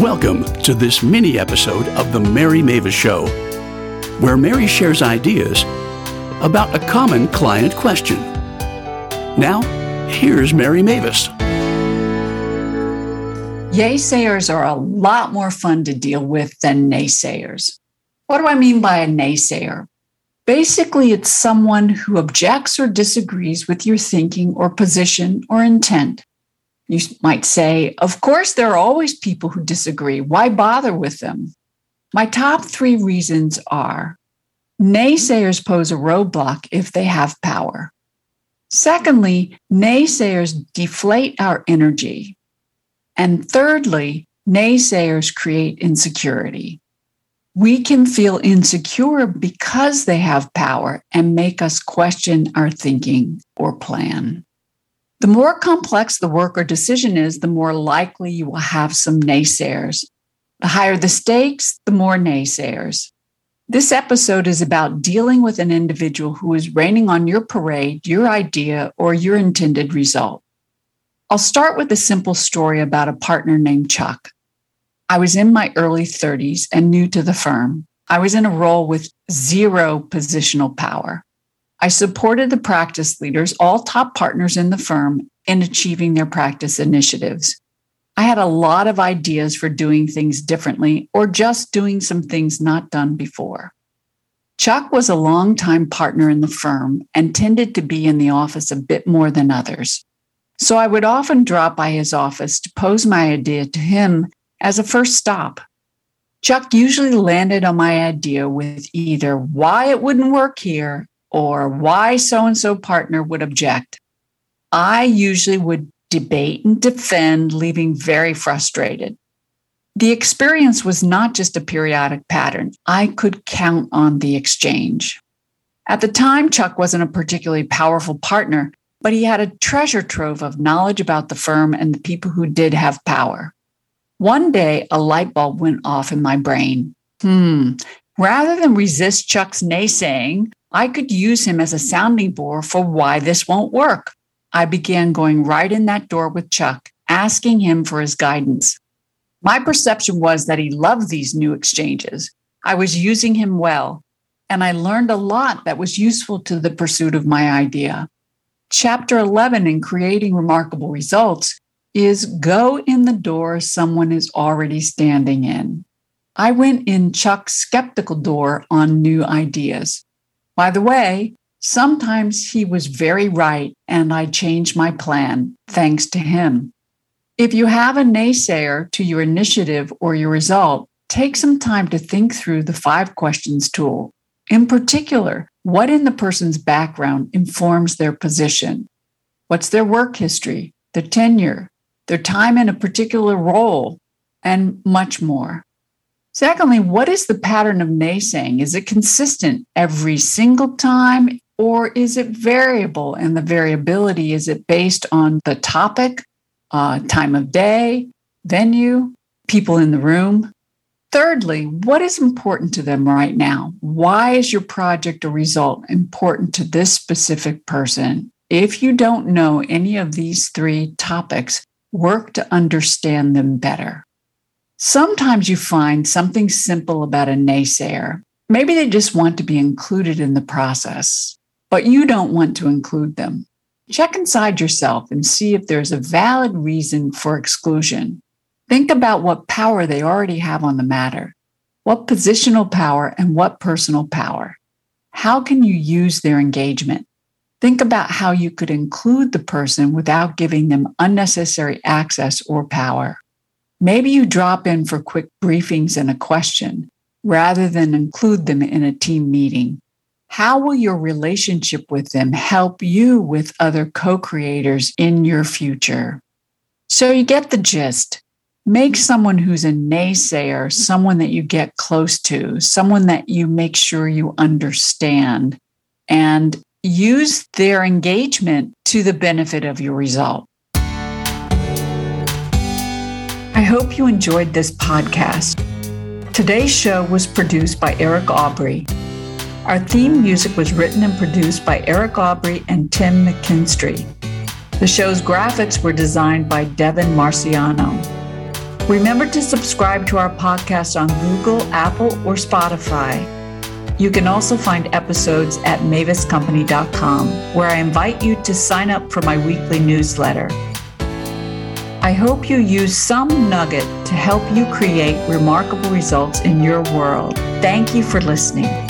Welcome to this mini episode of The Mary Mavis Show, where Mary shares ideas about a common client question. Now, here's Mary Mavis. Yaysayers are a lot more fun to deal with than naysayers. What do I mean by a naysayer? Basically, it's someone who objects or disagrees with your thinking or position or intent. You might say, Of course, there are always people who disagree. Why bother with them? My top three reasons are naysayers pose a roadblock if they have power. Secondly, naysayers deflate our energy. And thirdly, naysayers create insecurity. We can feel insecure because they have power and make us question our thinking or plan. The more complex the work or decision is, the more likely you will have some naysayers. The higher the stakes, the more naysayers. This episode is about dealing with an individual who is raining on your parade, your idea, or your intended result. I'll start with a simple story about a partner named Chuck. I was in my early 30s and new to the firm. I was in a role with zero positional power. I supported the practice leaders, all top partners in the firm, in achieving their practice initiatives. I had a lot of ideas for doing things differently or just doing some things not done before. Chuck was a longtime partner in the firm and tended to be in the office a bit more than others. So I would often drop by his office to pose my idea to him as a first stop. Chuck usually landed on my idea with either why it wouldn't work here or why so and so partner would object. I usually would debate and defend, leaving very frustrated. The experience was not just a periodic pattern. I could count on the exchange. At the time, Chuck wasn't a particularly powerful partner, but he had a treasure trove of knowledge about the firm and the people who did have power. One day, a light bulb went off in my brain. Hmm, rather than resist Chuck's naysaying, I could use him as a sounding board for why this won't work. I began going right in that door with Chuck, asking him for his guidance. My perception was that he loved these new exchanges. I was using him well, and I learned a lot that was useful to the pursuit of my idea. Chapter 11 in Creating Remarkable Results is go in the door someone is already standing in. I went in Chuck's skeptical door on new ideas. By the way, sometimes he was very right and I changed my plan thanks to him. If you have a naysayer to your initiative or your result, take some time to think through the five questions tool. In particular, what in the person's background informs their position? What's their work history, their tenure, their time in a particular role, and much more. Secondly, what is the pattern of naysaying? Is it consistent every single time or is it variable? And the variability, is it based on the topic, uh, time of day, venue, people in the room? Thirdly, what is important to them right now? Why is your project or result important to this specific person? If you don't know any of these three topics, work to understand them better. Sometimes you find something simple about a naysayer. Maybe they just want to be included in the process, but you don't want to include them. Check inside yourself and see if there's a valid reason for exclusion. Think about what power they already have on the matter. What positional power and what personal power? How can you use their engagement? Think about how you could include the person without giving them unnecessary access or power. Maybe you drop in for quick briefings and a question rather than include them in a team meeting. How will your relationship with them help you with other co creators in your future? So you get the gist. Make someone who's a naysayer someone that you get close to, someone that you make sure you understand, and use their engagement to the benefit of your result. Hope you enjoyed this podcast. Today's show was produced by Eric Aubrey. Our theme music was written and produced by Eric Aubrey and Tim McKinstry. The show's graphics were designed by Devin Marciano. Remember to subscribe to our podcast on Google, Apple, or Spotify. You can also find episodes at maviscompany.com, where I invite you to sign up for my weekly newsletter. I hope you use some nugget to help you create remarkable results in your world. Thank you for listening.